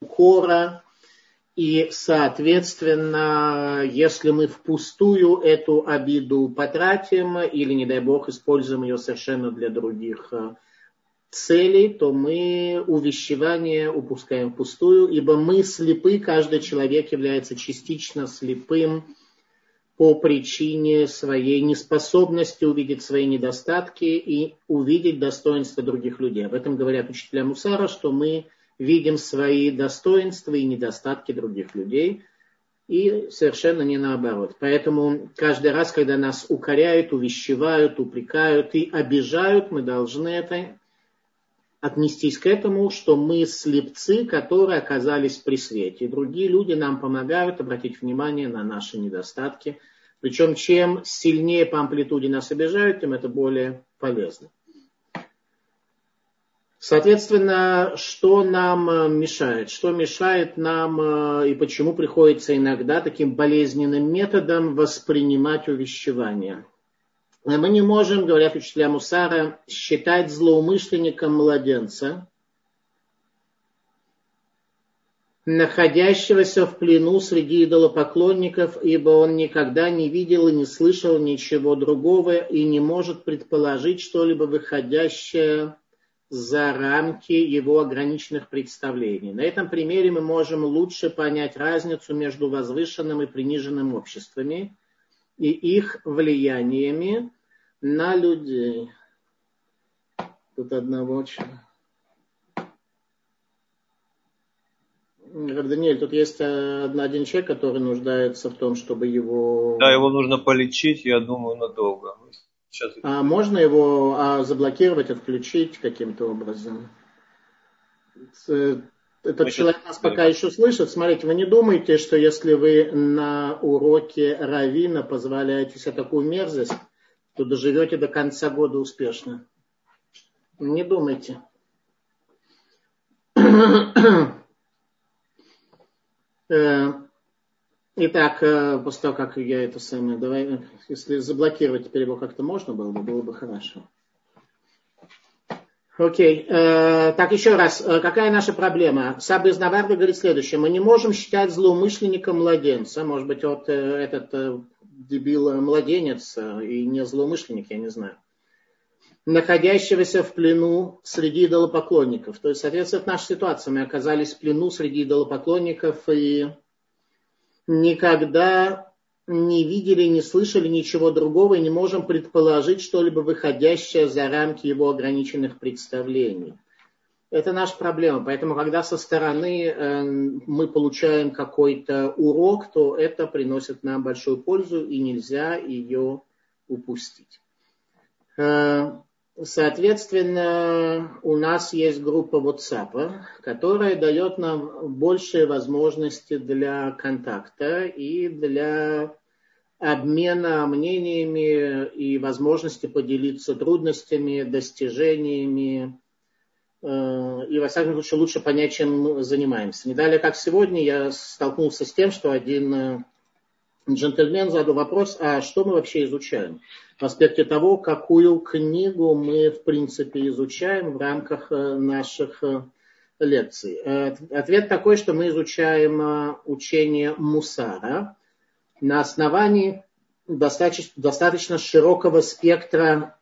укора, и, соответственно, если мы впустую эту обиду потратим или, не дай бог, используем ее совершенно для других э, целей, то мы увещевание упускаем впустую, ибо мы слепы, каждый человек является частично слепым по причине своей неспособности увидеть свои недостатки и увидеть достоинства других людей. Об этом говорят учителя Мусара, что мы видим свои достоинства и недостатки других людей, и совершенно не наоборот. Поэтому каждый раз, когда нас укоряют, увещевают, упрекают и обижают, мы должны это отнестись к этому, что мы слепцы, которые оказались при свете. И другие люди нам помогают обратить внимание на наши недостатки. Причем чем сильнее по амплитуде нас обижают, тем это более полезно. Соответственно, что нам э, мешает? Что мешает нам э, и почему приходится иногда таким болезненным методом воспринимать увещевание? Мы не можем, говорят учителя Мусара, считать злоумышленником младенца, находящегося в плену среди идолопоклонников, ибо он никогда не видел и не слышал ничего другого и не может предположить что-либо выходящее за рамки его ограниченных представлений. На этом примере мы можем лучше понять разницу между возвышенным и приниженным обществами и их влияниями на людей. Тут одного Даниэль, тут есть один человек, который нуждается в том, чтобы его... Да, его нужно полечить, я думаю, надолго. Сейчас... А можно его а, заблокировать, отключить каким-то образом? Э, этот Мы человек нас пока еще слышит. Смотрите, вы не думаете, что если вы на уроке Равина позволяете себе такую мерзость, то доживете до конца года успешно? Не думайте. Э, Итак, э, после того, как я это самое, давай, если заблокировать теперь его как-то можно было бы, было бы хорошо. Окей. Э, так, еще раз. Э, какая наша проблема? Саба из Наварга говорит следующее. Мы не можем считать злоумышленника младенца. Может быть, вот этот дебил младенец и не злоумышленник, я не знаю. Находящегося в плену среди идолопоклонников. То есть, соответственно, наша ситуация. Мы оказались в плену среди идолопоклонников и никогда не видели, не слышали ничего другого и не можем предположить что-либо выходящее за рамки его ограниченных представлений. Это наша проблема. Поэтому, когда со стороны э, мы получаем какой-то урок, то это приносит нам большую пользу и нельзя ее упустить. Соответственно, у нас есть группа WhatsApp, которая дает нам большие возможности для контакта и для обмена мнениями и возможности поделиться трудностями, достижениями. Э, и, во всяком случае, лучше понять, чем мы занимаемся. Не далее, как сегодня, я столкнулся с тем, что один э, джентльмен задал вопрос, а что мы вообще изучаем? В аспекте того, какую книгу мы, в принципе, изучаем в рамках э, наших э, лекций. Э, ответ такой, что мы изучаем учение Мусара на основании достаточно, достаточно широкого спектра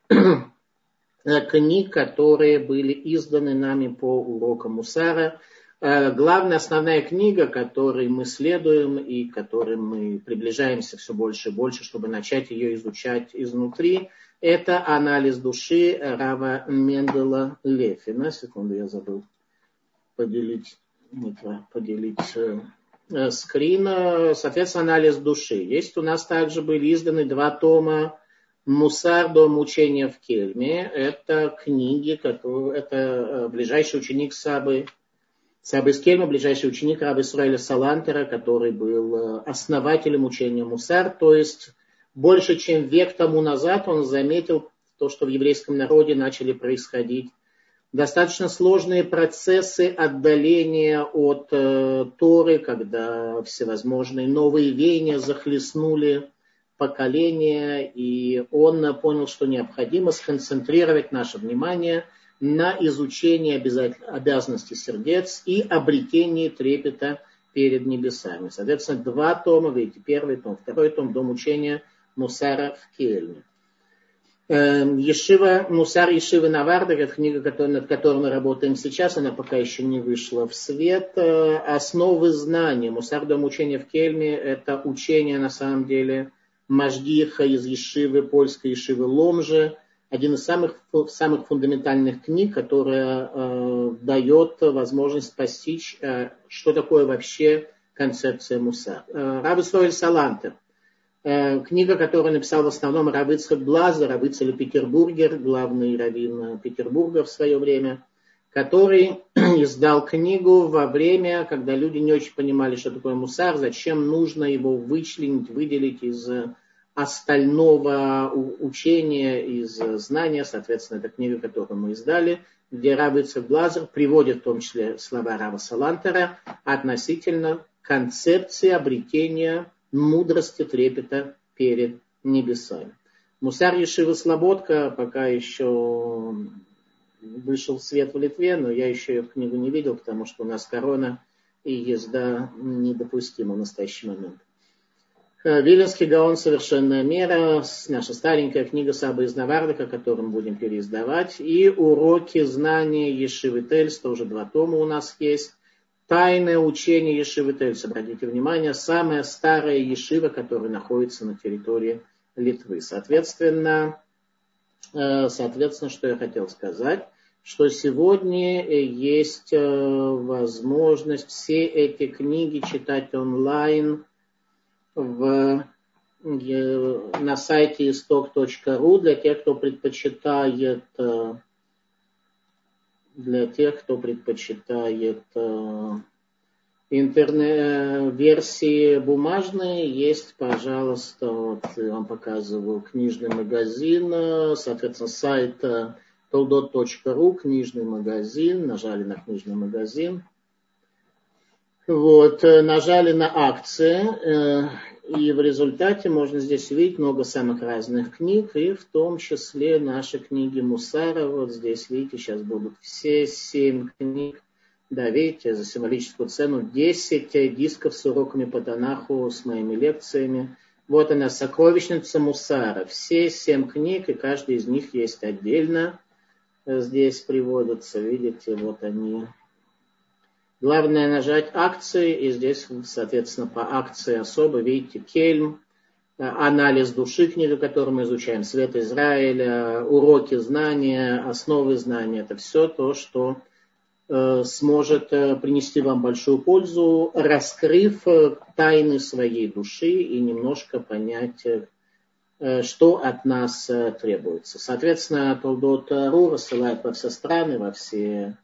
книг, которые были изданы нами по урокам Мусара – главная основная книга, которой мы следуем и которой мы приближаемся все больше и больше, чтобы начать ее изучать изнутри, это анализ души Рава Мендела Лефина. Секунду, я забыл поделить, поделить э, скрин. Соответственно, анализ души. Есть у нас также были изданы два тома Мусар до мучения в Кельме. Это книги, которые, это э, ближайший ученик Сабы Саба Искельма, ближайший ученик Раба Исраиля Салантера, который был э, основателем учения Мусар, то есть больше чем век тому назад он заметил то, что в еврейском народе начали происходить достаточно сложные процессы отдаления от э, Торы, когда всевозможные новые веяния захлестнули поколение, и он понял, что необходимо сконцентрировать наше внимание на изучение обязанностей сердец и обретение трепета перед небесами. Соответственно, два тома, видите, первый том, второй том, дом учения Мусара в Кельне. Эм, Ешива, Мусар Ешивы Наварда, это книга, над которой мы работаем сейчас, она пока еще не вышла в свет. Э, основы знаний. Мусар Дом учения в Кельме – это учение, на самом деле, Мажгиха из Ешивы, польской Ешивы Ломжи. Один из самых, самых фундаментальных книг, которая э, дает возможность постичь, э, что такое вообще концепция Мусар. Э, Раб Салантер – Э, книга, которую написал в основном Равыцхак Блазер, Равыцель Петербургер, главный раввин Петербурга в свое время, который издал книгу во время, когда люди не очень понимали, что такое мусар, зачем нужно его вычленить, выделить из остального учения, из знания. Соответственно, это книга, которую мы издали, где Равыцхак Блазер приводит в том числе слова Рава Салантера относительно концепции обретения мудрости трепета перед небесами. Мусар Ешива Слободка пока еще вышел в свет в Литве, но я еще ее книгу не видел, потому что у нас корона и езда недопустима в настоящий момент. Э, Виленский Гаон «Совершенная мера», наша старенькая книга Саба из Навардыка, которую мы будем переиздавать, и уроки знания Ешивы Тельста, уже два тома у нас есть, Тайное учение Ешивы Тельс, обратите внимание, самая старая Ешива, которая находится на территории Литвы. Соответственно, э, соответственно, что я хотел сказать, что сегодня есть э, возможность все эти книги читать онлайн в, э, на сайте исток.ру для тех, кто предпочитает для тех, кто предпочитает э, интернет-версии бумажные, есть, пожалуйста, вот я вам показываю книжный магазин, соответственно, сайт toldot.ru, книжный магазин, нажали на книжный магазин, вот, э, нажали на акции, э, и в результате можно здесь увидеть много самых разных книг, и в том числе наши книги Мусара. Вот здесь, видите, сейчас будут все семь книг. Да, видите, за символическую цену 10 дисков с уроками по Танаху, с моими лекциями. Вот она, сокровищница Мусара. Все семь книг, и каждый из них есть отдельно. Здесь приводятся, видите, вот они Главное нажать акции, и здесь, соответственно, по акции особо, видите, Кельм, э, анализ души, книга, которую мы изучаем, Свет Израиля, уроки знания, основы знания. Это все то, что э, сможет э, принести вам большую пользу, раскрыв тайны своей души и немножко понять, что от нас требуется. Соответственно, Толдот Ру рассылает во все страны, во все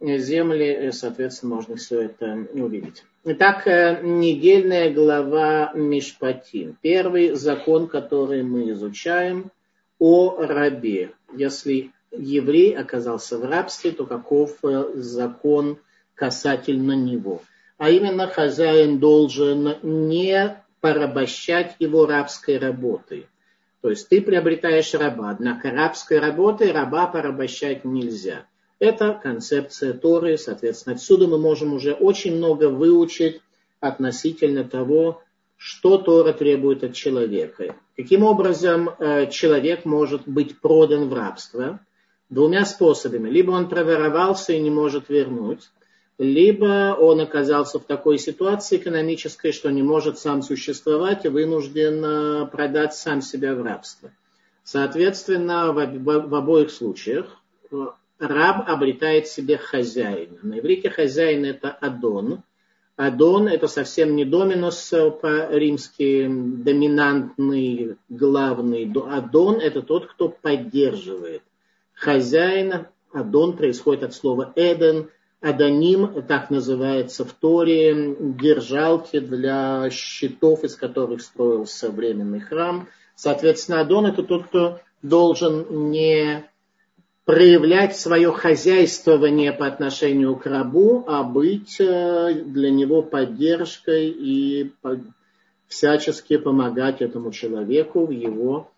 земли, соответственно, можно все это увидеть. Итак, э, недельная глава Мишпатим. Первый закон, который мы изучаем о рабе. Если еврей оказался в рабстве, то каков э, закон касательно него? А именно, хозяин должен не порабощать его рабской работой. То есть ты приобретаешь раба, однако рабской работой раба порабощать нельзя – это концепция Торы, соответственно, отсюда мы можем уже очень много выучить относительно того, что Тора требует от человека. Каким образом э, человек может быть продан в рабство? Двумя способами. Либо он проворовался и не может вернуть, либо он оказался в такой ситуации экономической, что не может сам существовать и вынужден э, продать сам себя в рабство. Соответственно, в, обоих случаях э, раб обретает себе хозяина. На иврите хозяин это Адон. Адон это совсем не доминус по-римски, доминантный, главный. Адон это тот, кто поддерживает. Хозяин, Адон происходит от слова Эден, Адоним, так называется в Торе, держалки для щитов, из которых строился временный храм. Соответственно, Адон это тот, кто должен не проявлять свое хозяйствование по отношению к рабу, а быть э, для него поддержкой и всячески помогать этому человеку в его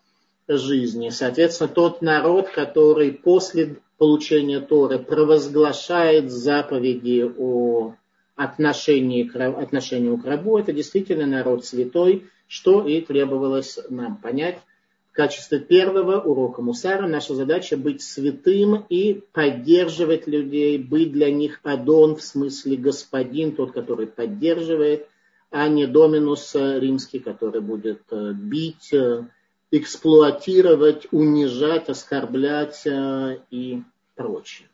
жизни. Соответственно, тот народ, который после получения Торы провозглашает заповеди о отношении к, отношению к рабу. Это действительно народ святой, что и требовалось нам понять. Качестве первого урока Мусара наша задача быть святым и поддерживать людей, быть для них адон, в смысле господин, тот, который поддерживает, а не доминус римский, который будет э, бить, э, эксплуатировать, унижать, оскорблять э, и прочее.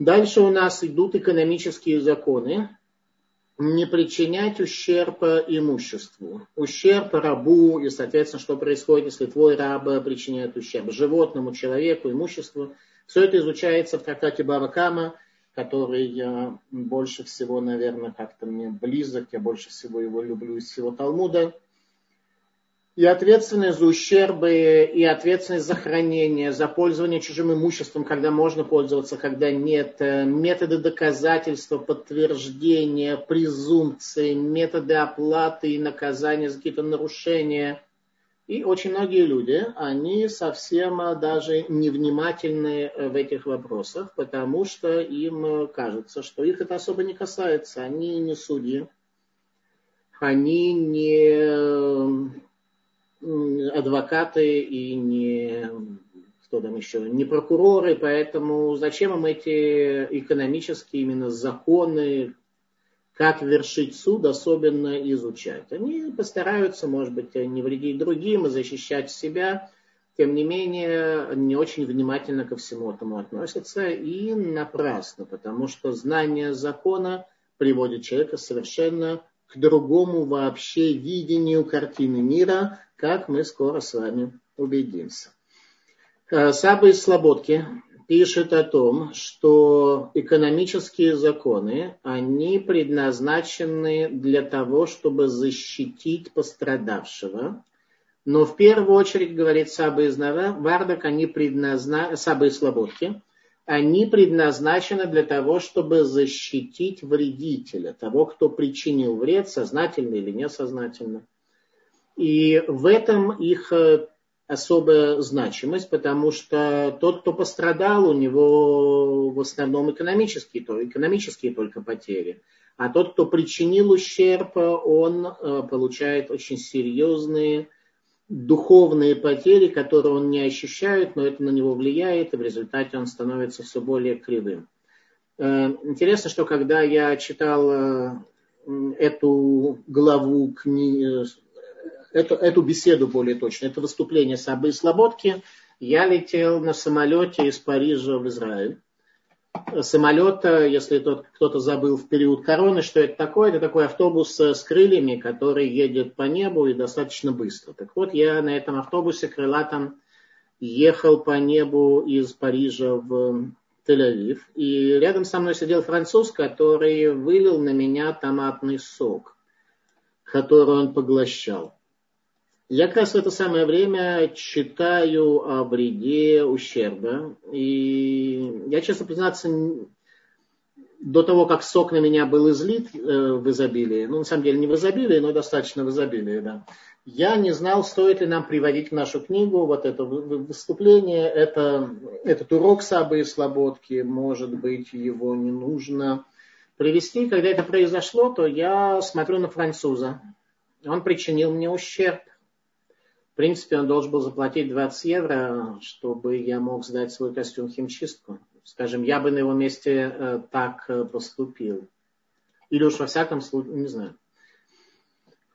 Дальше у нас идут экономические законы. Не причинять ущерб имуществу. Ущерб рабу и, соответственно, что происходит, если твой раб причиняет ущерб животному, человеку, имуществу. Все это изучается в трактате Баракама, который больше всего, наверное, как-то мне близок. Я больше всего его люблю из всего Талмуда и ответственность за ущербы, и ответственность за хранение, за пользование чужим имуществом, когда можно пользоваться, когда нет, э, методы доказательства, подтверждения, презумпции, методы оплаты и наказания за какие-то нарушения. И очень многие люди, они совсем э, даже невнимательны э, в этих вопросах, потому что им кажется, что их это особо не касается. Они не судьи, они не адвокаты и не кто там еще, не прокуроры, поэтому зачем им эти экономические именно законы, как вершить суд, особенно изучать. Они постараются, может быть, не вредить другим и защищать себя, тем не менее, не очень внимательно ко всему этому относятся и напрасно, потому что знание закона приводит человека совершенно к другому вообще видению картины мира, как мы скоро с вами убедимся. Э, Саба из Слободки пишет о том, что экономические законы, они предназначены для того, чтобы защитить пострадавшего. Но в первую очередь, говорит Саба из Вардак, они предназначены, Саба из Слободки, они предназначены для того, чтобы защитить вредителя, того, кто причинил вред, сознательно или несознательно. И в этом их э, особая значимость, потому что тот, кто пострадал, у него в основном экономические, экономические только потери. А тот, кто причинил ущерб, он э, получает очень серьезные духовные потери, которые он не ощущает, но это на него влияет, и в результате он становится все более кривым. Э, интересно, что когда я читал эту главу книги, эту, эту беседу более точно, это выступление Сабы Слободки, я летел на самолете из Парижа в Израиль. Самолет, если тот, кто-то забыл в период короны, что это такое, это такой автобус с крыльями, который едет по небу и достаточно быстро. Так вот, я на этом автобусе крылатом ехал по небу из Парижа в Тель-Авив. И рядом со мной сидел француз, который вылил на меня томатный сок, который он поглощал. Я как раз в это самое время читаю о вреде ущерба. И я, честно признаться, до того, как сок на меня был излит э, в изобилии, ну, на самом деле не в изобилии, но достаточно в изобилии, да, я не знал, стоит ли нам приводить в нашу книгу вот это выступление, это, этот урок Сабы и Слободки, может быть, его не нужно привести. Когда это произошло, то я смотрю на француза. Он причинил мне ущерб принципе, он должен был заплатить 20 евро, чтобы я мог сдать свой костюм в химчистку. Скажем, я бы на его месте э, так э, поступил. Или уж во всяком случае, не знаю.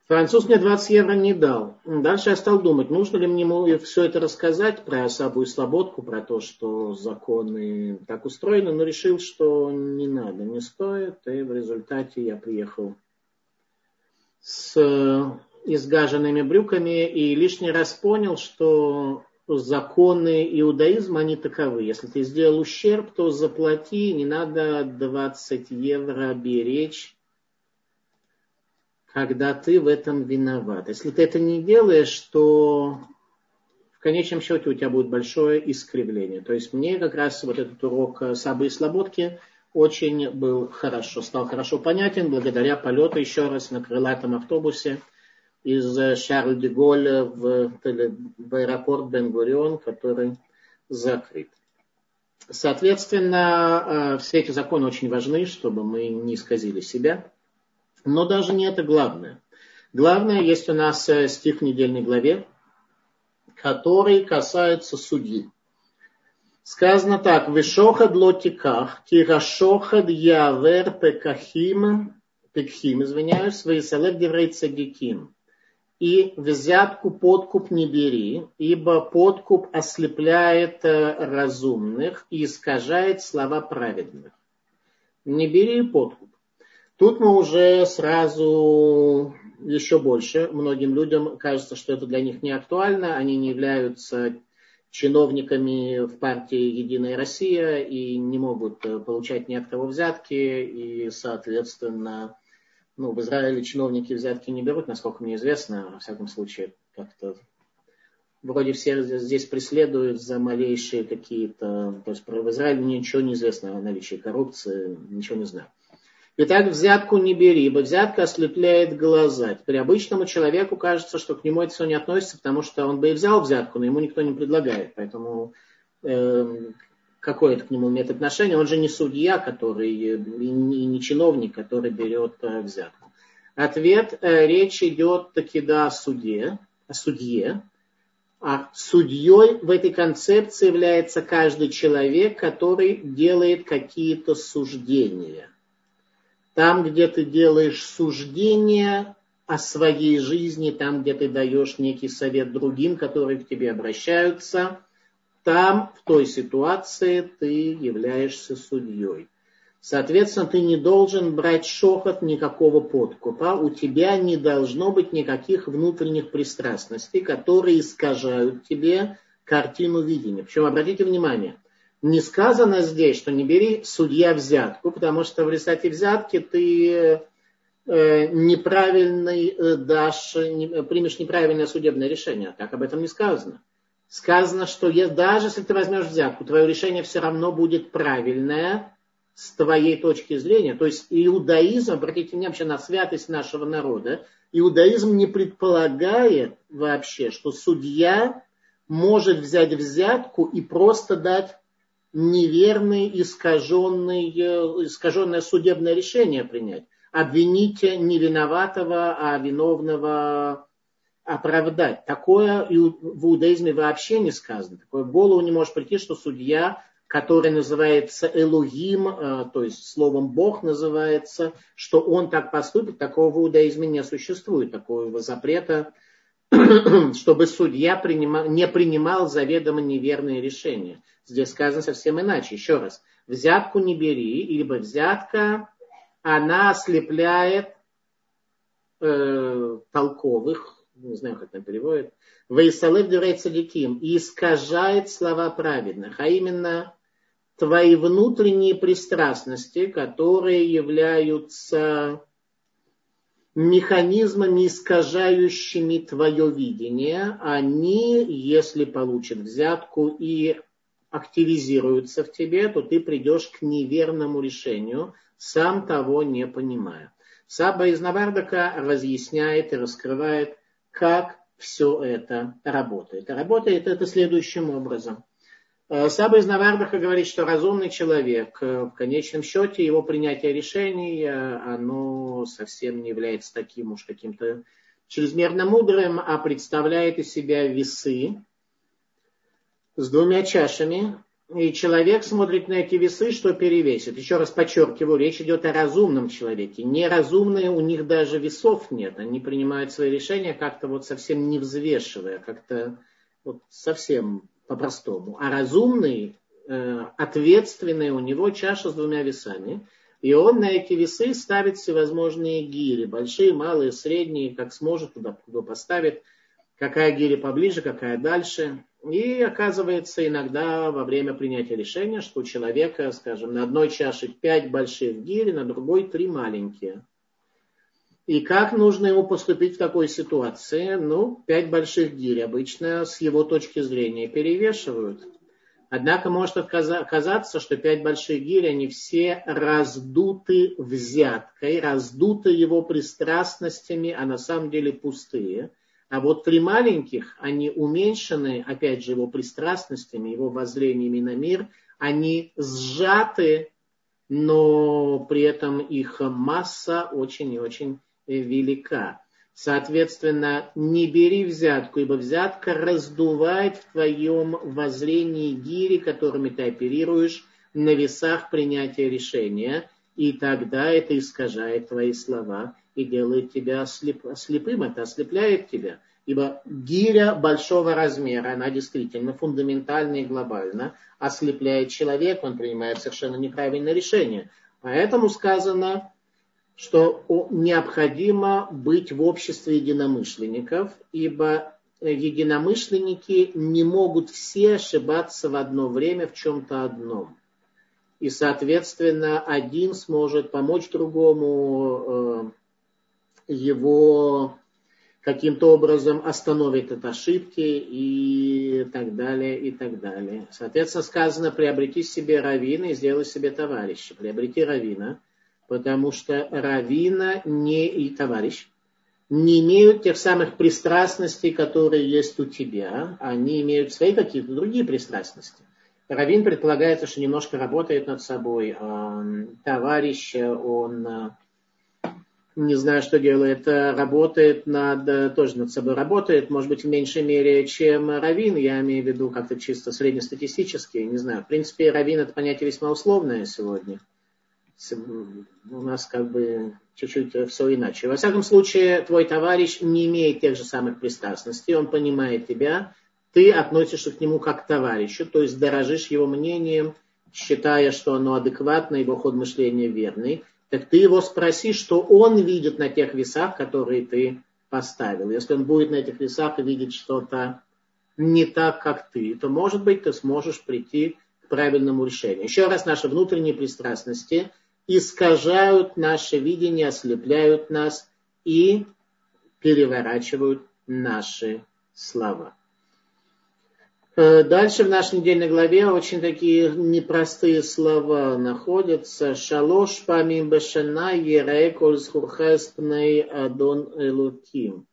Француз мне 20 евро не дал. Дальше я стал думать, нужно ли мне ему все это рассказать про Асабу и Слободку, про то, что законы так устроены, но решил, что не надо, не стоит. И в результате я приехал с изгаженными брюками и лишний раз понял, что законы иудаизма, они таковы. Если ты сделал ущерб, то заплати, не надо 20 евро беречь, когда ты в этом виноват. Если ты это не делаешь, то в конечном счете у тебя будет большое искривление. То есть мне как раз вот этот урок Сабы и Слободки очень был хорошо, стал хорошо понятен благодаря полету еще раз на крылатом автобусе – из Шарль де Голля в, в аэропорт Бен-Гурион, который закрыт. Соответственно, все эти законы очень важны, чтобы мы не исказили себя. Но даже не это главное. Главное, есть у нас стих в недельной главе, который касается судьи. Сказано так, «Вишохад лотиках, кирашохад явер пекахим, пекхим, извиняюсь, вейсалев деврей цадиким». И взятку подкуп не бери, ибо подкуп ослепляет э, разумных и искажает слова праведных. Не бери подкуп. Тут мы уже сразу еще больше. Многим людям кажется, что это для них не актуально, они не являются чиновниками в партии «Единая Россия» и не могут э, получать ни от кого взятки, и, соответственно, ну, в Израиле чиновники взятки не берут, насколько мне известно, во всяком случае, как-то вроде все здесь преследуют за малейшие какие-то... То есть в Израиле ничего не известно о наличии коррупции, ничего не знаю. Итак, взятку не бери, ибо взятка ослепляет глаза. Теперь обычному человеку кажется, что к нему это все не относится, потому что он бы и взял взятку, но ему никто не предлагает. Поэтому э, какое это к нему имеет отношение? Он же не судья, который, и не чиновник, который берет э, взятку. Ответ, э, речь идет таки да о суде, о судье. А судьей в этой концепции является каждый человек, который делает какие-то суждения там, где ты делаешь суждения о своей жизни, там, где ты даешь некий совет другим, которые к тебе обращаются, там, в той ситуации, ты являешься судьей. Соответственно, ты не должен брать шохот никакого подкупа, у тебя не должно быть никаких внутренних пристрастностей, которые искажают тебе картину видения. Причем, обратите внимание, не сказано здесь, что не бери судья взятку, потому что в результате взятки ты э, неправильный э, дашь, не, примешь неправильное судебное решение. Так об этом не сказано. Сказано, что я, даже если ты возьмешь взятку, твое решение все равно будет правильное с твоей точки зрения. То есть иудаизм, обратите внимание вообще на святость нашего народа, иудаизм не предполагает вообще, что судья может взять взятку и просто дать неверный, искаженный, э, искаженное судебное решение принять. Обвинить невиноватого, а виновного оправдать. Такое в иудаизме вообще не сказано. Такое в голову не может прийти, что судья, который называется Элугим, э, то есть словом Бог называется, что он так поступит, такого в иудаизме не существует, такого запрета, чтобы судья принимал, не принимал заведомо неверные решения. Здесь сказано совсем иначе. Еще раз. Взятку не бери, ибо взятка, она ослепляет э, толковых, не знаю, как это переводит, Вейсалев дюрей цадиким, и искажает слова праведных, а именно твои внутренние пристрастности, которые являются механизмами, искажающими твое видение, они, если получат взятку и активизируются в тебе, то ты придешь к неверному решению, сам того не понимая. Саба из Навардака разъясняет и раскрывает, как все это работает. работает это следующим образом. Э, Саба из Навардака говорит, что разумный человек, э, в конечном счете, его принятие решений, э, оно совсем не является таким уж каким-то чрезмерно мудрым, а представляет из себя весы, с двумя чашами, и человек смотрит на эти весы, что перевесит. Еще раз подчеркиваю, речь идет о разумном человеке. Неразумные у них даже весов нет. Они принимают свои решения как-то вот совсем не взвешивая, как-то вот совсем по-простому. А разумный, э, ответственный, у него чаша с двумя весами. И он на эти весы ставит всевозможные гири. Большие, малые, средние, как сможет, туда, туда поставит. Какая гири поближе, какая дальше. И оказывается иногда во время принятия решения, что у человека, скажем, на одной чаше пять больших гири, на другой три маленькие. И как нужно ему поступить в такой ситуации? Ну, пять больших гири обычно с его точки зрения перевешивают. Однако может оказаться, что пять больших гири, они все раздуты взяткой, раздуты его пристрастностями, а на самом деле пустые – а вот три маленьких, они уменьшены, опять же, его пристрастностями, его воззрениями на мир, они сжаты, но при этом их масса очень и очень велика. Соответственно, не бери взятку, ибо взятка раздувает в твоем воззрении гири, которыми ты оперируешь, на весах принятия решения, и тогда это искажает твои слова и делает тебя слеп, слепым, это ослепляет тебя. Ибо гиря большого размера, она действительно фундаментально и глобально ослепляет человека, он принимает совершенно неправильное решение. Поэтому сказано, что необходимо быть в обществе единомышленников, ибо единомышленники не могут все ошибаться в одно время в чем-то одном. И, соответственно, один сможет помочь другому, э, его каким-то образом остановит от ошибки и так далее, и так далее. Соответственно, сказано, приобрети себе равина и сделай себе товарища. Приобрети равина – потому что равина не и товарищ не имеют тех самых пристрастностей, которые есть у тебя. Они имеют свои какие-то другие пристрастности. Равин предполагается, что немножко работает над собой. Товарищ, он не знаю, что делает, работает над, тоже над собой работает, может быть, в меньшей мере, чем Равин, я имею в виду как-то чисто среднестатистически, не знаю. В принципе, Равин это понятие весьма условное сегодня у нас как бы чуть-чуть все иначе. Во всяком случае, твой товарищ не имеет тех же самых пристрастностей, он понимает тебя, ты относишься к нему как к товарищу, то есть дорожишь его мнением, считая, что оно адекватно, его ход мышления верный, так ты его спроси, что он видит на тех весах, которые ты поставил. Если он будет на этих весах и видит что-то не так, как ты, то, может быть, ты сможешь прийти к правильному решению. Еще раз, наши внутренние пристрастности – искажают наше видение, ослепляют нас и переворачивают наши слова. Э, дальше в нашей недельной главе очень такие непростые слова находятся. Шалош памим бешана ерей коль адон элуким.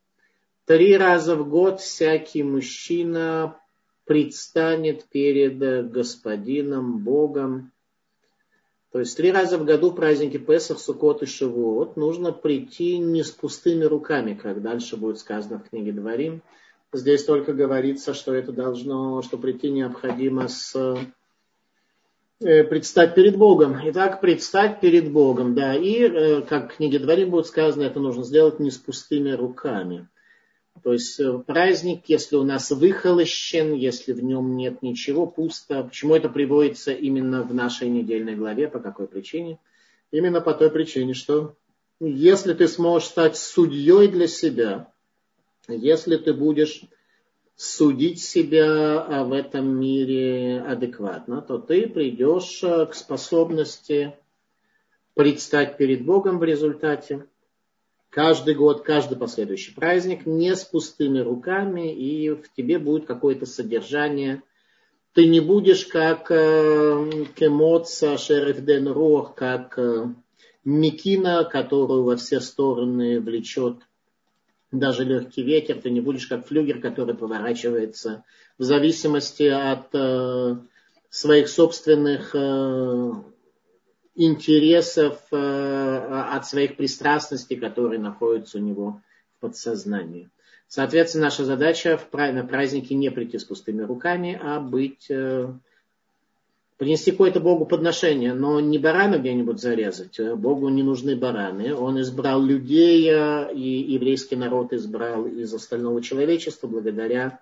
Три раза в год всякий мужчина предстанет перед господином Богом то есть три раза в году праздники Песах, Сукот и Шавуот нужно прийти не с пустыми руками, как дальше будет сказано в книге Дворим. Здесь только говорится, что это должно, что прийти необходимо с э, предстать перед Богом. Итак, предстать перед Богом, да, и, э, как в книге Дворим будет сказано, это нужно сделать не с пустыми руками. То есть э, праздник, если у нас выхолощен, если в нем нет ничего, пусто. Почему это приводится именно в нашей недельной главе? По какой причине? Именно по той причине, что если ты сможешь стать судьей для себя, если ты будешь судить себя а, в этом мире адекватно, то ты придешь э, к способности предстать перед Богом в результате каждый год, каждый последующий праздник не с пустыми руками, и в тебе будет какое-то содержание. Ты не будешь как э, кемоца шерефден рох, как э, мекина, которую во все стороны влечет даже легкий ветер. Ты не будешь как флюгер, который поворачивается в зависимости от э, своих собственных интересов, э, от своих пристрастностей, которые находятся у него в подсознании. Соответственно, наша задача на праздники не прийти с пустыми руками, а быть, э, принести какое-то Богу подношение, но не барана где-нибудь зарезать. Богу не нужны бараны. Он избрал людей, э, и еврейский народ избрал из остального человечества благодаря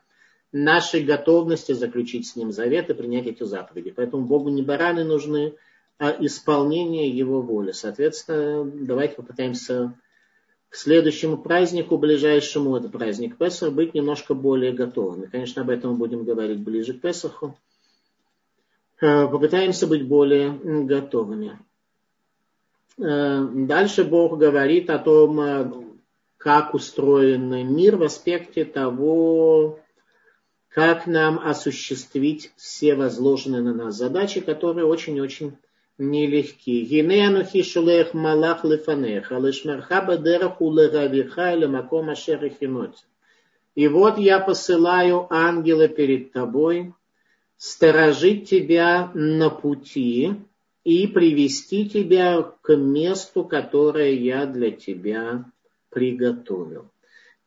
нашей готовности заключить с ним завет и принять эти заповеди. Поэтому Богу не бараны нужны, а исполнение его воли. Соответственно, давайте попытаемся к следующему празднику, ближайшему, это праздник Песах, быть немножко более готовыми. Конечно, об этом будем говорить ближе к Песаху. Э, попытаемся быть более готовыми. Э, дальше Бог говорит о том, э, как устроен мир в аспекте того, как нам осуществить все возложенные на нас задачи, которые очень-очень нелегки. Гине шулех малах лефанеха, лишмерха бадерах улеравиха или маком ашер И вот я посылаю ангела перед тобой, сторожить тебя на пути и привести тебя к месту, которое я для тебя приготовил.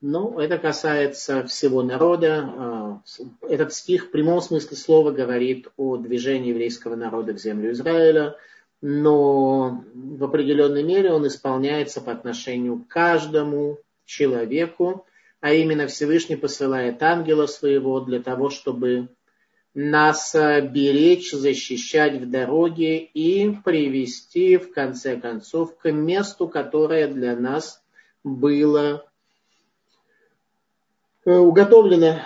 Ну, это касается всего народа. А, этот стих в прямом смысле слова говорит о движении еврейского народа в землю Израиля, но в определенной мере он исполняется по отношению к каждому человеку, а именно Всевышний посылает ангела своего для того, чтобы нас беречь, защищать в дороге и привести, в конце концов, к месту, которое для нас было Э, уготовлено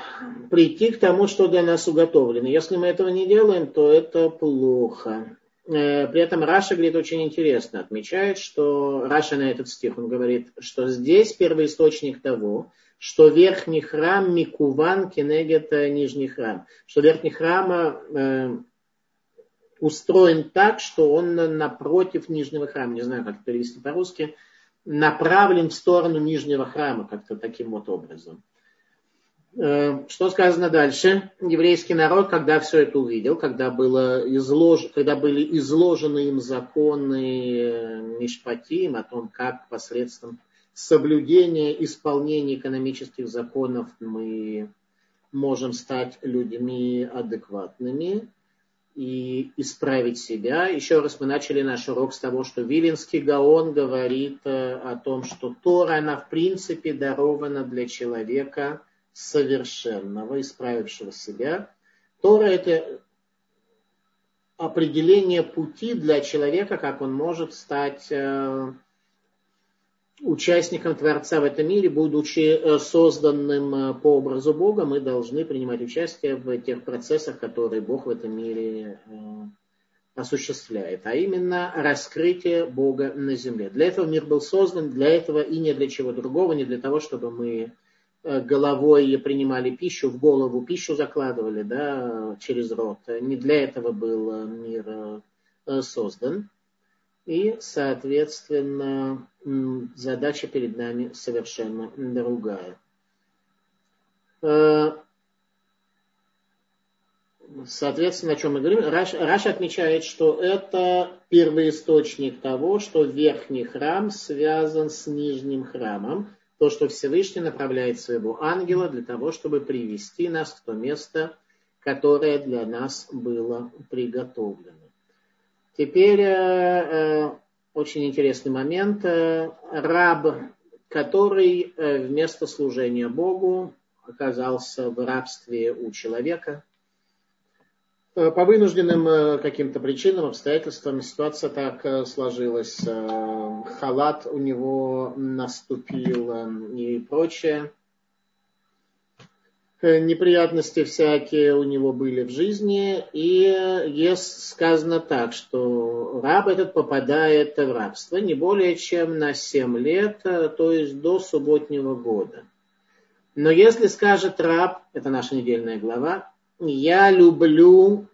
прийти к тому, что для нас уготовлено. Если мы этого не делаем, то это плохо. Э, при этом Раши говорит очень интересно, отмечает, что Раши на этот стих, он говорит, что здесь первоисточник того, что верхний храм מכוון כנגד нижний храм, что верхний храм э, устроен так, что он напротив нижнего храма, не знаю, как перевести по-русски, направлен в сторону нижнего храма как-то таким вот образом. Э, что сказано дальше? Еврейский народ, когда все это увидел, когда, было излож... когда были изложены им законы э, Мишпатим о том, как посредством соблюдения, исполнения экономических законов мы можем стать людьми адекватными и исправить себя. Еще раз мы начали наш урок с того, что Вилинский Гаон говорит э, о том, что Тора, она в принципе дарована для человека – совершенного, исправившего себя. Тора – это определение пути для человека, как он может стать э, участником Творца в этом мире, будучи э, созданным э, по образу Бога, мы должны принимать участие в тех процессах, которые Бог в этом мире осуществляет, а именно раскрытие Бога на земле. Для этого мир был создан, для этого и не для чего другого, не для того, чтобы мы головой принимали пищу, в голову пищу закладывали да, через рот. Не для этого был э, мир э, создан. И, соответственно, задача перед нами совершенно другая. Соответственно, о чем мы говорим? Раш, Раш отмечает, что это первоисточник того, что верхний храм связан с нижним храмом то, что Всевышний направляет своего ангела для того, чтобы привести нас в то место, которое для нас было приготовлено. Теперь э, э очень интересный момент. Э, раб, который э, вместо служения Богу оказался в рабстве у человека – по вынужденным э, каким-то причинам, обстоятельствам ситуация так э, сложилась. Халат у него наступил и прочее. Неприятности всякие у него были в жизни. И есть сказано так, что раб этот попадает в рабство не более чем на 7 лет, то есть до субботнего года. Но если скажет раб, это наша недельная глава, я люблю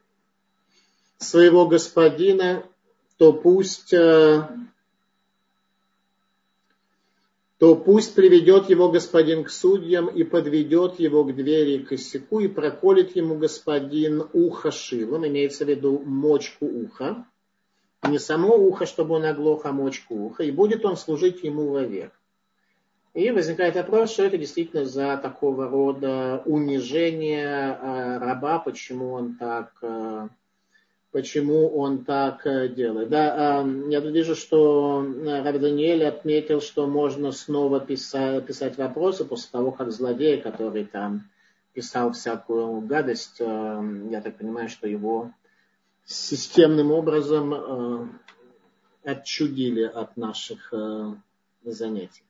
своего господина, то пусть, э, то пусть приведет его господин к судьям и подведет его к двери к косяку и проколет ему господин ухо шилом, имеется в виду мочку уха, не само ухо, чтобы он оглох, а мочку уха, и будет он служить ему вовек. И возникает вопрос, что это действительно за такого рода унижение э, раба, почему он так, э, почему он так э, делает. Да, я вижу, что Раби Даниэль отметил, что можно снова писать, писать вопросы после того, как злодей, который там писал всякую гадость, я так понимаю, что его системным образом отчудили от наших занятий.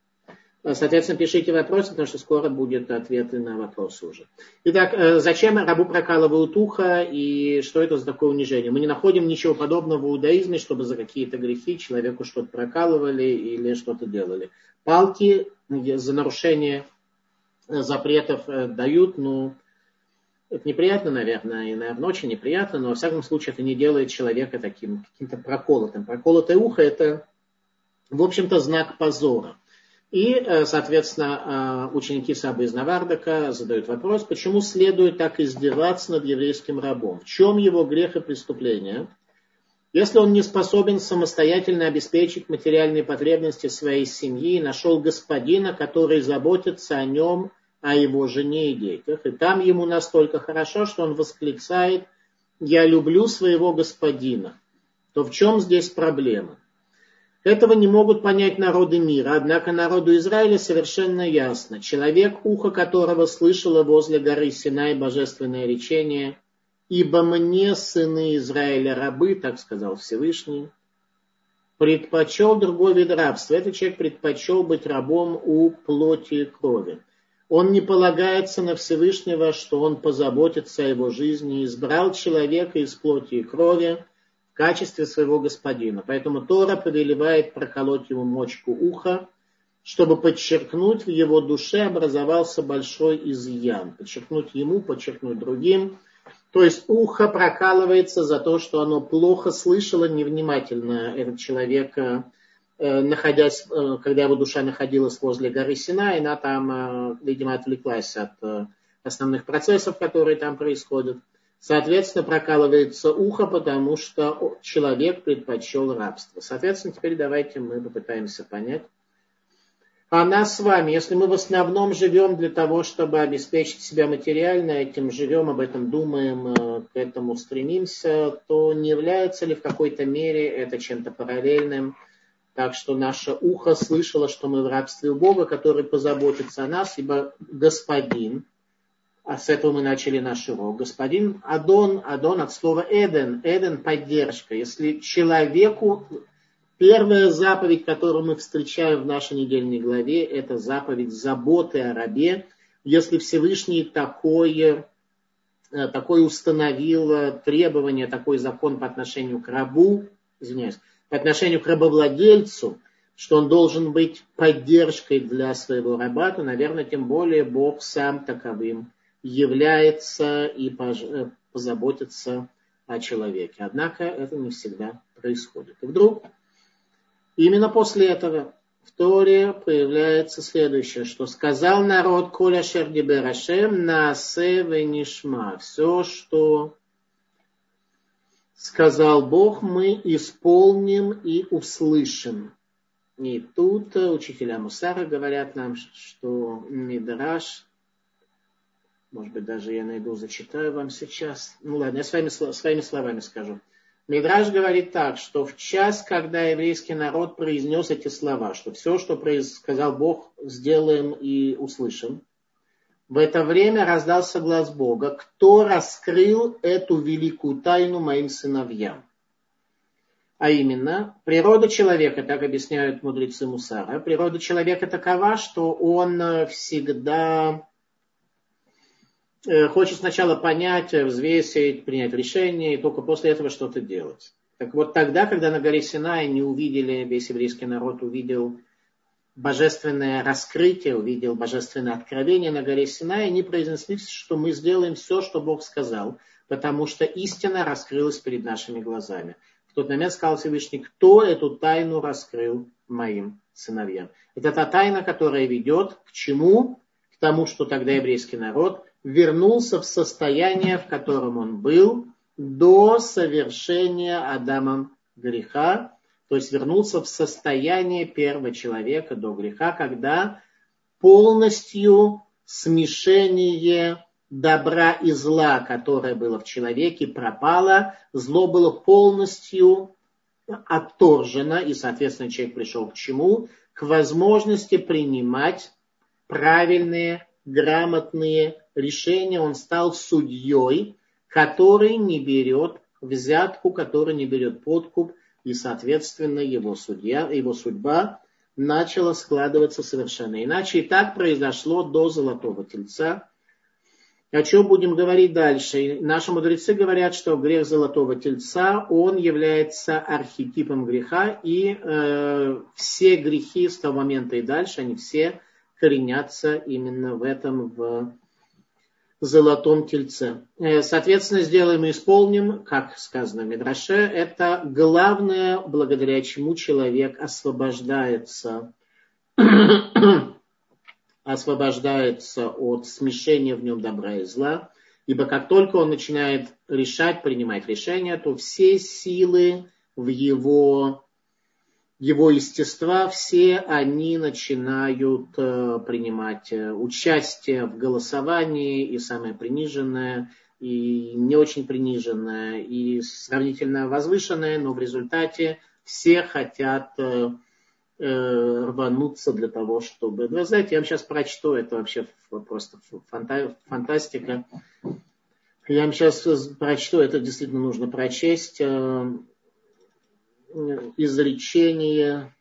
Соответственно, пишите вопросы, потому что скоро будут ответы на вопросы уже. Итак, э, зачем рабу прокалывают ухо и что это за такое унижение? Мы не находим ничего подобного в иудаизме, чтобы за какие-то грехи человеку что-то прокалывали или что-то делали. Палки за нарушение э, запретов э, дают, но это неприятно, наверное, и, наверное, очень неприятно, но, во всяком случае, это не делает человека таким каким-то проколотым. Проколотое ухо – это, в общем-то, знак позора. И, э, соответственно, э, ученики Сабы из Навардака задают вопрос, почему следует так издеваться над еврейским рабом? В чем его грех и преступление? Если он не способен самостоятельно обеспечить материальные потребности своей семьи, нашел господина, который заботится о нем, о его жене и детях, и там ему настолько хорошо, что он восклицает «Я люблю своего господина», то в чем здесь проблема? Этого не могут понять народы мира, однако народу Израиля совершенно ясно. Человек, ухо которого слышало возле горы Синай божественное речение, «Ибо мне, сыны Израиля, рабы», так сказал Всевышний, предпочел другой вид рабства. Этот человек предпочел быть рабом у плоти и крови. Он не полагается на Всевышнего, что он позаботится о его жизни, избрал человека из плоти и крови, качестве своего господина. Поэтому Тора повелевает проколоть ему мочку уха, чтобы подчеркнуть в его душе образовался большой изъян. Подчеркнуть ему, подчеркнуть другим. То есть ухо прокалывается за то, что оно плохо слышало невнимательно этот человек, э, находясь, э, когда его душа находилась возле горы Сина, и она там, э, видимо, отвлеклась от основных процессов, которые там происходят. Соответственно, прокалывается ухо, потому что человек предпочел рабство. Соответственно, теперь давайте мы попытаемся понять. А нас с вами, если мы в основном живем для того, чтобы обеспечить себя материально, этим живем, об этом думаем, э, к этому стремимся, то не является ли в какой-то мере это чем-то параллельным? Так что наше ухо слышало, что мы в рабстве у Бога, который позаботится о нас, ибо Господин, а с этого мы начали наш урок. Господин Адон, Адон от слова Эден, Эден поддержка. Если человеку первая заповедь, которую мы встречаем в нашей недельной главе, это заповедь заботы о рабе. Если Всевышний такое, э, такое установил требование, такой закон по отношению к рабу, извиняюсь, по отношению к рабовладельцу, что он должен быть поддержкой для своего раба, то, наверное, тем более Бог сам таковым является и э, позаботится о человеке. Однако это не всегда происходит. И вдруг именно после этого в Торе появляется следующее, что сказал народ Коля Шердиберашем Наасе Венишма. Все, что сказал Бог, мы исполним и услышим. И тут учителя Мусара говорят нам, что Мидраш может быть, даже я найду, зачитаю вам сейчас. Ну ладно, я своими, своими словами скажу. Мидраж говорит так, что в час, когда еврейский народ произнес эти слова, что все, что сказал Бог, сделаем и услышим, в это время раздался глаз Бога, кто раскрыл эту великую тайну моим сыновьям. А именно, природа человека, так объясняют мудрецы Мусара, природа человека такова, что он всегда Э, хочет сначала понять, э, взвесить, принять решение, и только после этого что-то делать. Так вот тогда, когда на горе Синай не увидели, весь еврейский народ увидел божественное раскрытие, увидел божественное откровение на горе Синай, они произнесли, что мы сделаем все, что Бог сказал, потому что истина раскрылась перед нашими глазами. В тот момент сказал Всевышний, кто эту тайну раскрыл моим сыновьям. Это та тайна, которая ведет к чему? К тому, что тогда еврейский народ вернулся в состояние, в котором он был до совершения Адамом греха, то есть вернулся в состояние первого человека до греха, когда полностью смешение добра и зла, которое было в человеке, пропало, зло было полностью отторжено, и, соответственно, человек пришел к чему? К возможности принимать правильные, грамотные решения, он стал судьей, который не берет взятку, который не берет подкуп, и, соответственно, его, судья, его судьба начала складываться совершенно иначе. И так произошло до Золотого Тельца. О чем будем говорить дальше? Наши мудрецы говорят, что грех Золотого Тельца, он является архетипом греха, и э, все грехи с того момента и дальше, они все коренятся именно в этом, в золотом тельце. Э, соответственно, сделаем и исполним, как сказано в Мидраше, это главное, благодаря чему человек освобождается освобождается от смешения в нем добра и зла, ибо как только он начинает решать, принимать решения, то все силы в его, его естества, все они начинают э, принимать э, участие в голосовании, и самое приниженное, и не очень приниженное, и сравнительно возвышенное, но в результате все хотят э, рвануться для того, чтобы... Ну, вы знаете, я вам сейчас прочту, это вообще просто фанта... фантастика. Я вам сейчас прочту, это действительно нужно прочесть. Э, изречение...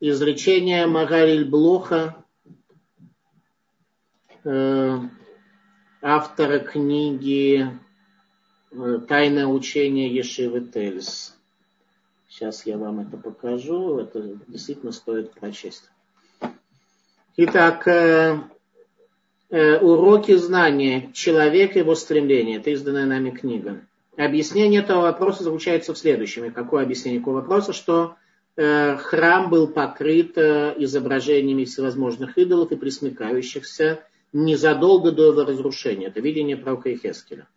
Изречение Магариль Блоха, э, автора книги э, «Тайное учение Ешивы Тельс». Сейчас я вам это покажу. Это действительно стоит прочесть. Итак, уроки знания. Человек и его стремление. Это изданная нами книга. Объяснение этого вопроса заключается в следующем. И какое объяснение этого вопроса? Что э, храм был покрыт э, изображениями всевозможных идолов и присмыкающихся незадолго до его разрушения. Это видение пророка Ихескеля.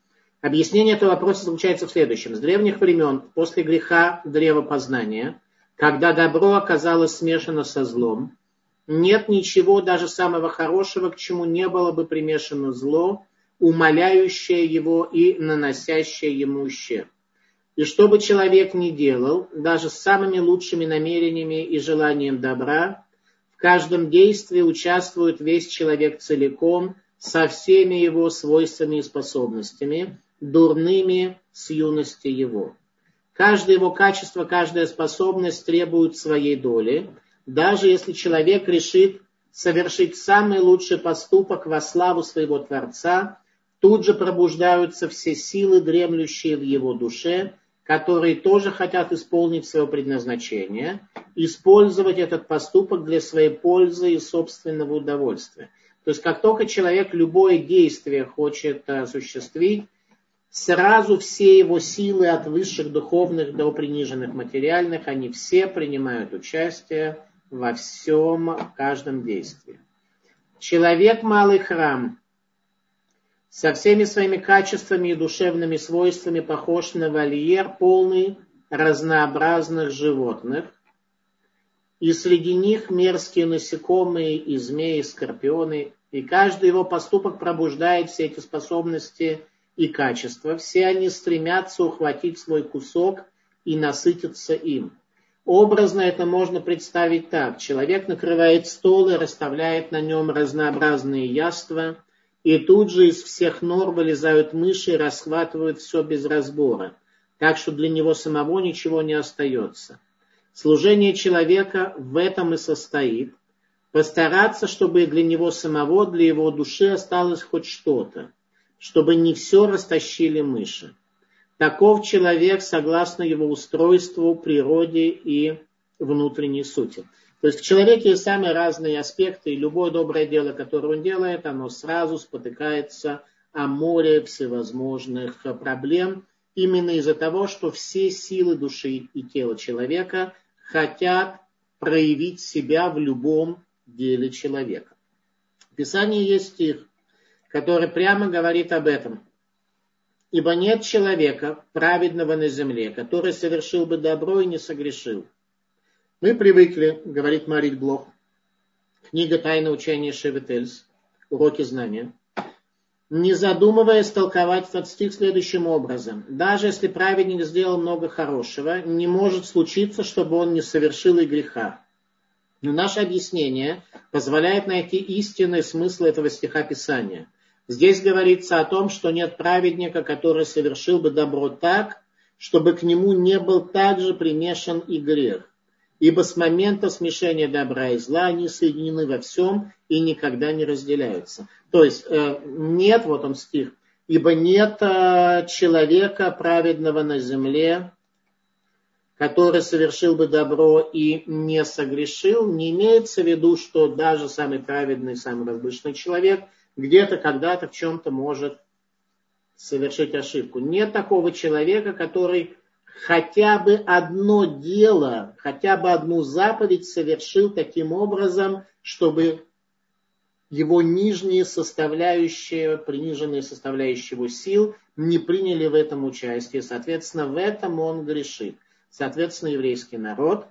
Объяснение этого вопроса заключается в следующем. С древних времен, после греха древа познания, когда добро оказалось смешано со злом, нет ничего даже самого хорошего, к чему не было бы примешано зло, умоляющее его и наносящее ему ущерб. И что бы человек ни делал, даже с самыми лучшими намерениями и желанием добра, в каждом действии участвует весь человек целиком, со всеми его свойствами и способностями, дурными с юности его. Каждое его качество, каждая способность требует своей доли, даже если человек решит совершить самый лучший поступок во славу своего Творца, тут же пробуждаются все силы, дремлющие в его душе, которые тоже хотят исполнить свое предназначение, использовать этот поступок для своей пользы и собственного удовольствия. То есть как только человек любое действие хочет осуществить, сразу все его силы от высших духовных до приниженных материальных, они все принимают участие во всем, каждом действии. Человек малый храм со всеми своими качествами и душевными свойствами похож на вольер, полный разнообразных животных, и среди них мерзкие насекомые, и змеи, и скорпионы, и каждый его поступок пробуждает все эти способности – и качества, все они стремятся ухватить свой кусок и насытиться им. Образно это можно представить так. Человек накрывает стол и расставляет на нем разнообразные яства, и тут же из всех нор вылезают мыши и расхватывают все без разбора, так что для него самого ничего не остается. Служение человека в этом и состоит. Постараться, чтобы для него самого, для его души осталось хоть что-то чтобы не все растащили мыши. Таков человек согласно его устройству, природе и внутренней сути. То есть в человеке есть самые разные аспекты, и любое доброе дело, которое он делает, оно сразу спотыкается о море всевозможных проблем, именно из-за того, что все силы души и тела человека хотят проявить себя в любом деле человека. В Писании есть стих, который прямо говорит об этом. Ибо нет человека, праведного на земле, который совершил бы добро и не согрешил. Мы привыкли, говорит Марит Блох, книга «Тайна учения Шеветельс», уроки знания, не задумываясь толковать этот стих следующим образом. Даже если праведник сделал много хорошего, не может случиться, чтобы он не совершил и греха. Но наше объяснение позволяет найти истинный смысл этого стиха Писания – Здесь говорится о том, что нет праведника, который совершил бы добро так, чтобы к нему не был также примешан и грех. Ибо с момента смешения добра и зла они соединены во всем и никогда не разделяются. То есть э, нет, вот он стих, ибо нет э, человека праведного на земле, который совершил бы добро и не согрешил, не имеется в виду, что даже самый праведный, самый возвышенный человек – где-то, когда-то, в чем-то может совершить ошибку. Нет такого человека, который хотя бы одно дело, хотя бы одну заповедь совершил таким образом, чтобы его нижние составляющие, приниженные составляющие его сил не приняли в этом участие. Соответственно, в этом он грешит. Соответственно, еврейский народ,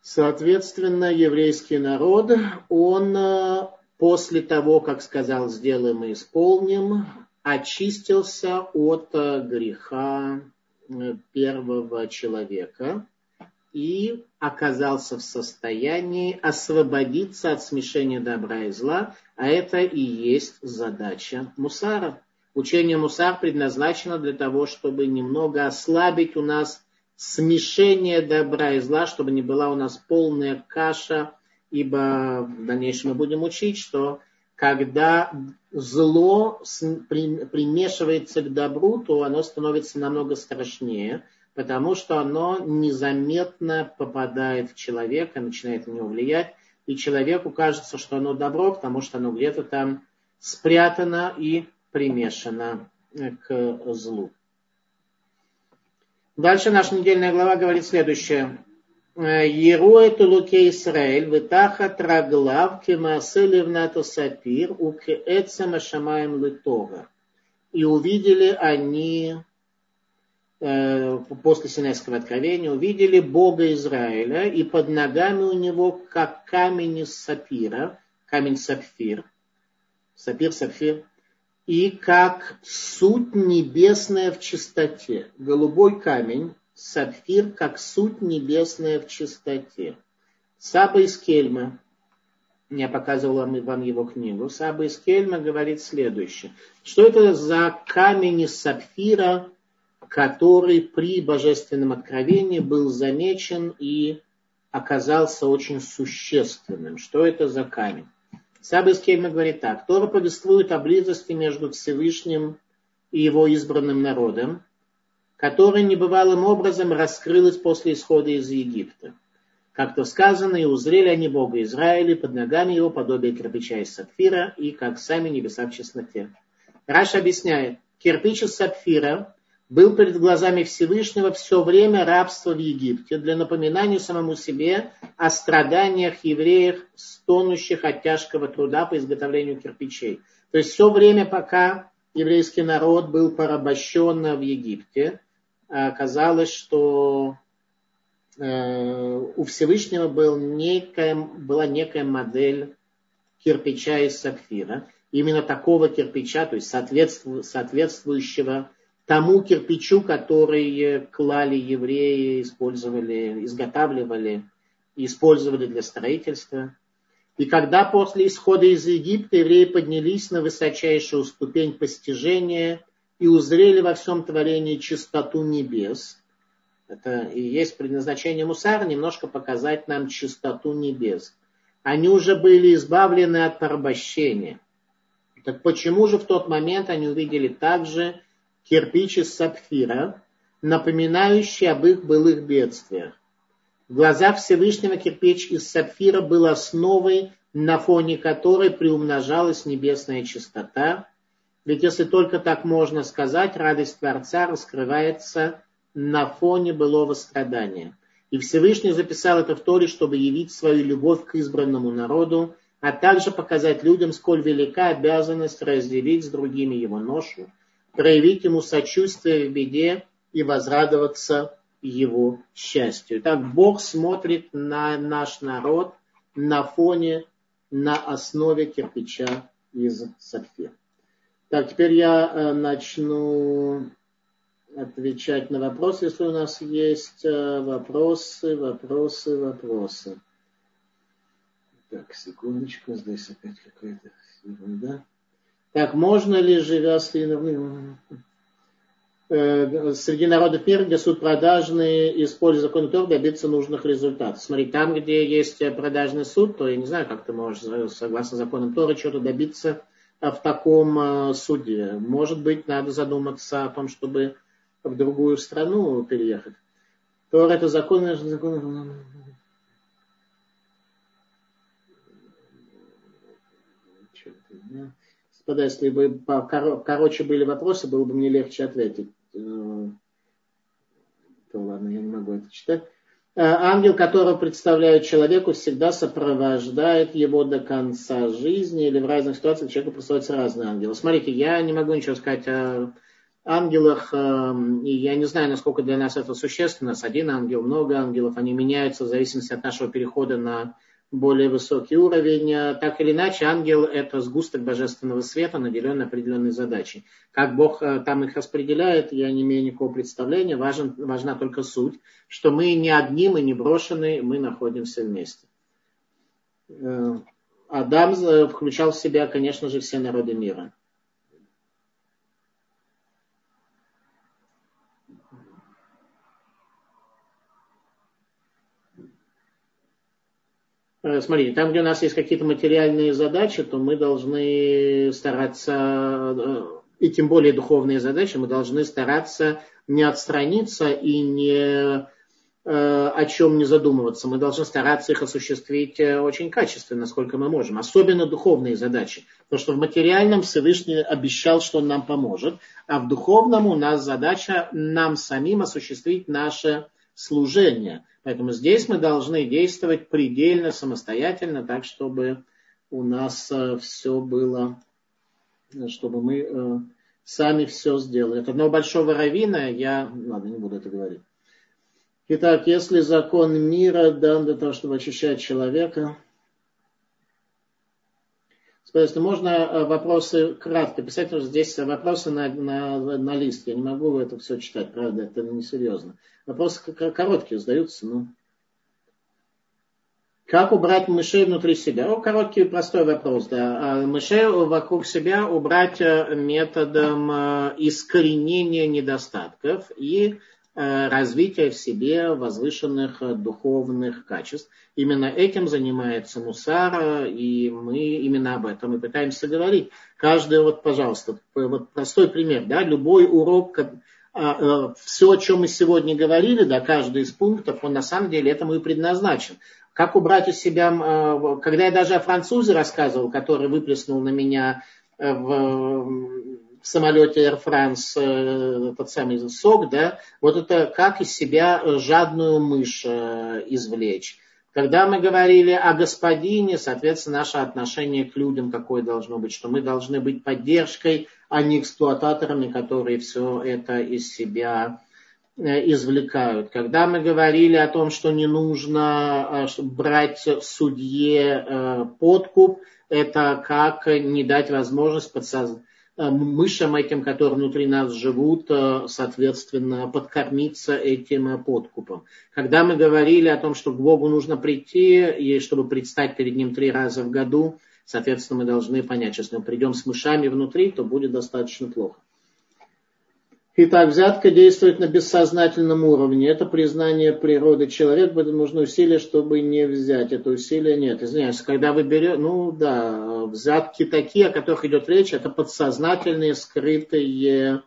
соответственно, еврейский народ, он э, после того, как сказал, сделаем и исполним, очистился от э, греха э, первого человека и оказался в состоянии освободиться от смешения добра и зла, а это и есть задача мусара. Учение мусар предназначено для того, чтобы немного ослабить у нас смешение добра и зла, чтобы не была у нас полная каша, ибо в дальнейшем мы будем учить, что когда зло примешивается к добру, то оно становится намного страшнее, потому что оно незаметно попадает в человека, начинает на него влиять, и человеку кажется, что оно добро, потому что оно где-то там спрятано и примешано к злу. Дальше наша недельная глава говорит следующее. Еруэ Тулуке Исраэль, Витаха Траглав, Кемаасе Левнато Сапир, Укеэцем Ашамаем Литога. И увидели они э, после Синайского откровения, увидели Бога Израиля, и под ногами у него, как камень из сапира, камень сапфир, сапир, сапфир, и как суть небесная в чистоте. Голубой камень, сапфир, как суть небесная в чистоте. Саба из Кельма, я показывал вам его книгу, Саба из Кельма говорит следующее. Что это за камень из сапфира, который при божественном откровении был замечен и оказался очень существенным? Что это за камень? Саба из Кельма говорит так. Тора повествует о близости между Всевышним и его избранным народом, которое небывалым образом раскрылось после исхода из Египта. Как-то сказано, и узрели они Бога Израиля, под ногами его подобие кирпича из сапфира, и как сами небеса в чесноте. Раш объясняет, кирпич из сапфира был перед глазами Всевышнего все время рабства в Египте для напоминания самому себе о страданиях евреев, стонущих от тяжкого труда по изготовлению кирпичей. То есть все время, пока еврейский народ был порабощен в Египте, оказалось, что э, у Всевышнего был некая, была некая модель кирпича из сапфира. Именно такого кирпича, то есть соответству, соответствующего тому кирпичу, который клали евреи, использовали, изготавливали использовали для строительства. И когда после исхода из Египта евреи поднялись на высочайшую ступень постижения – и узрели во всем творении чистоту небес. Это и есть предназначение Мусара, немножко показать нам чистоту небес. Они уже были избавлены от порабощения. Так почему же в тот момент они увидели также кирпич из сапфира, напоминающий об их былых бедствиях? В глазах Всевышнего кирпич из сапфира был основой, на фоне которой приумножалась небесная чистота, ведь если только так можно сказать, радость Творца раскрывается на фоне былого страдания. И Всевышний записал это в Торе, чтобы явить свою любовь к избранному народу, а также показать людям, сколь велика обязанность разделить с другими его ношу, проявить ему сочувствие в беде и возрадоваться его счастью. Так Бог смотрит на наш народ на фоне, на основе кирпича из сапфира. Так, теперь я э, начну отвечать на вопросы, если у нас есть э, вопросы, вопросы, вопросы. Так, секундочку, здесь опять какая-то ерунда. Так, можно ли, живя с э, среди народов мира, где суд продажный, используя закон Тор, добиться нужных результатов. Смотри, там, где есть продажный суд, то я не знаю, как ты можешь, согласно законам Тора, что-то добиться в таком э, суде. Может быть, надо задуматься о том, чтобы в другую страну переехать. Тор это закон, закон. Господа, если бы короче были вопросы, было бы мне легче ответить. то ладно, я не могу это читать. Ангел, которого представляет человеку, всегда сопровождает его до конца жизни, или в разных ситуациях человеку представляются разные ангелы. Смотрите, я не могу ничего сказать о ангелах, эм, и я не знаю, насколько для нас это существенно, с один ангел, много ангелов, они меняются в зависимости от нашего перехода на более высокий уровень. Так или иначе, ангел – это сгусток божественного света, наделенный определенной задачей. Как Бог э, там их распределяет, я не имею никакого представления. Важен, важна только суть, что мы не одни, мы не брошены, мы находимся вместе. Э, Адам э, включал в себя, конечно же, все народы мира. Смотрите, там, где у нас есть какие-то материальные задачи, то мы должны стараться, э, и тем более духовные задачи, мы должны стараться не отстраниться и не э, о чем не задумываться. Мы должны стараться их осуществить очень качественно, насколько мы можем. Особенно духовные задачи. Потому что в материальном Всевышний обещал, что он нам поможет, а в духовном у нас задача нам самим осуществить наше служение – Поэтому здесь мы должны действовать предельно самостоятельно, так, чтобы у нас э, все было, чтобы мы э, сами все сделали. От одного большого равина я, ладно, не буду это говорить. Итак, если закон мира дан для того, чтобы очищать человека, Соответственно, можно э, вопросы кратко писать, потому что здесь вопросы на, на, на лист. Я не могу это все читать, правда, это несерьезно. Вопросы короткие задаются, ну. Как убрать мышей внутри себя? Ну, короткий простой вопрос, да. А мышей вокруг себя убрать э, методом э, искоренения недостатков и развития в себе возвышенных э, духовных качеств. Именно этим занимается Мусара, и мы именно об этом и пытаемся говорить. Каждый, вот, пожалуйста, вот простой пример, да, любой урок, а, э, все, о чем мы сегодня говорили, да, каждый из пунктов, он на самом деле этому и предназначен. Как убрать из себя, когда я даже о французе рассказывал, который выплеснул на меня в в самолете Air France э, тот самый сок, да, вот это как из себя жадную мышь э, извлечь. Когда мы говорили о господине, соответственно, наше отношение к людям какое должно быть, что мы должны быть поддержкой, а не эксплуататорами, которые все это из себя э, извлекают. Когда мы говорили о том, что не нужно брать судье подкуп, это как не дать возможность подсознательно Э, мышам этим, которые внутри нас живут, э, соответственно, подкормиться этим э, подкупом. Когда мы говорили о том, что к Богу нужно прийти, и чтобы предстать перед Ним три раза в году, соответственно, мы должны понять, что если мы придем с мышами внутри, то будет достаточно плохо. Итак, взятка действует на бессознательном уровне. Это признание природы человека. Поэтому нужно усилие, чтобы не взять. Это усилие нет. Извиняюсь, когда вы берете, ну да, взятки такие, о которых идет речь, это подсознательные, скрытые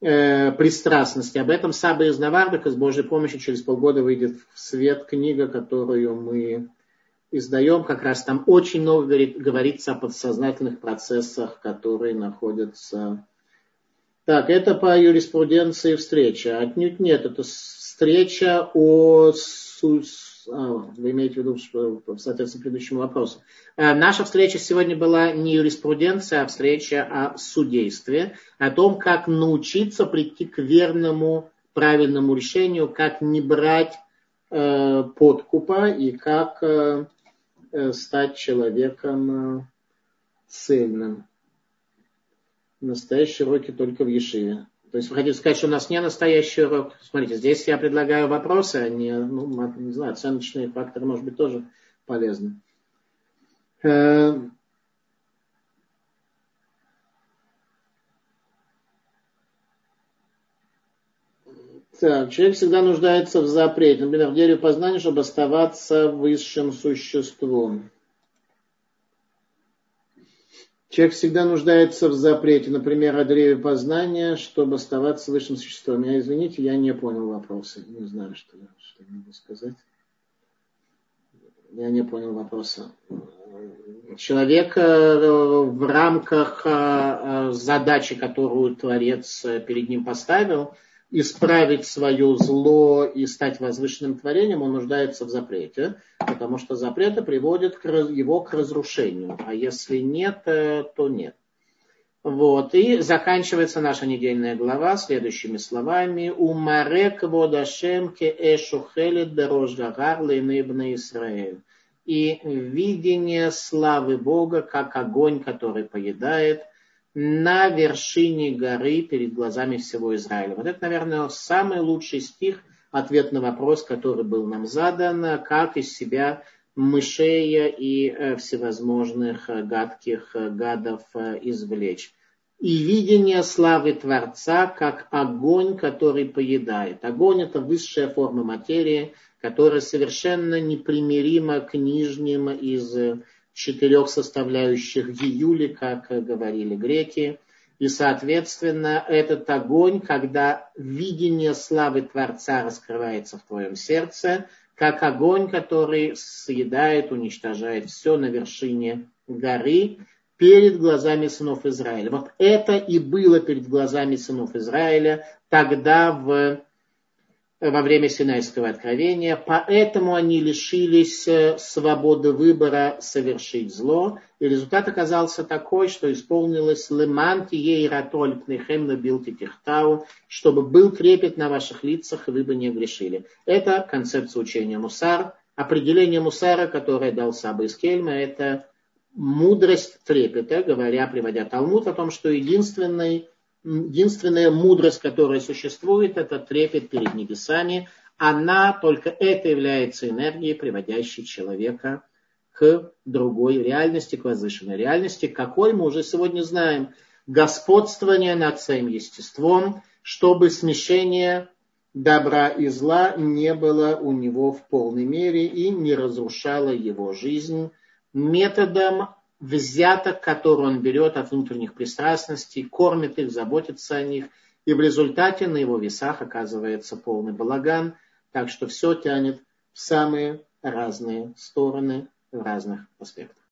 э, пристрастности. Об этом Саба из Навардыка с Божьей помощью через полгода выйдет в свет книга, которую мы издаем. Как раз там очень много говорит, говорится о подсознательных процессах, которые находятся так, это по юриспруденции встреча. Отнюдь нет, это встреча о... А, вы имеете в виду, соответственно, предыдущему вопросу. А, наша встреча сегодня была не юриспруденция, а встреча о судействе, о том, как научиться прийти к верному, правильному решению, как не брать э, подкупа и как э, э стать человеком э, цельным настоящие уроки только в Ешиве. То есть вы хотите сказать, что у нас не настоящий урок? Смотрите, здесь я предлагаю вопросы, а не, ну, не знаю, оценочные факторы, может быть, тоже полезны. Э, так, человек всегда нуждается в запрете, например, в дереве познания, чтобы оставаться высшим существом. Человек всегда нуждается в запрете, например, о древе познания, чтобы оставаться высшим существом. Я, извините, я не понял вопроса. Не знаю, что, что могу сказать. Я не понял вопроса. человек в рамках задачи, которую Творец перед ним поставил, исправить свое зло и стать возвышенным творением, он нуждается в запрете, потому что запреты приводят его к разрушению, а если нет, э, то нет. Вот. И заканчивается наша недельная глава следующими словами. Умарек водашем ке эшухелет дорож гагар лейныбна Исраэль. И видение славы Бога, как огонь, который поедает, на вершине горы перед глазами всего Израиля. Вот это, наверное, самый лучший стих, ответ на вопрос, который был нам задан, как из себя мышей и э, всевозможных э, гадких э, гадов извлечь. И видение славы Творца, как огонь, который поедает. Огонь – это высшая форма материи, которая совершенно непримирима к нижним из четырех составляющих Гиюли, как говорили греки. И, соответственно, этот огонь, когда видение славы Творца раскрывается в твоем сердце, как огонь, который съедает, уничтожает все на вершине горы перед глазами сынов Израиля. Вот это и было перед глазами сынов Израиля тогда в во время Синайского откровения, поэтому они лишились э, свободы выбора совершить зло, и результат оказался такой, что исполнилось леманти ей ратоль пнехем набил тихтау, чтобы был трепет на ваших лицах, и вы бы не грешили. Это концепция учения Мусар. Определение Мусара, которое дал Саба из Кельма, это мудрость трепета, говоря, приводя Талмуд о том, что единственный единственная мудрость, которая существует, это трепет перед небесами. Она, только это является энергией, приводящей человека к другой реальности, к возвышенной реальности, какой мы уже сегодня знаем. Господствование над своим естеством, чтобы смешение добра и зла не было у него в полной мере и не разрушало его жизнь методом взяток, которые он берет от внутренних пристрастностей, кормит их, заботится о них, и в результате на его весах оказывается полный балаган, так что все тянет в самые разные стороны в разных аспектах.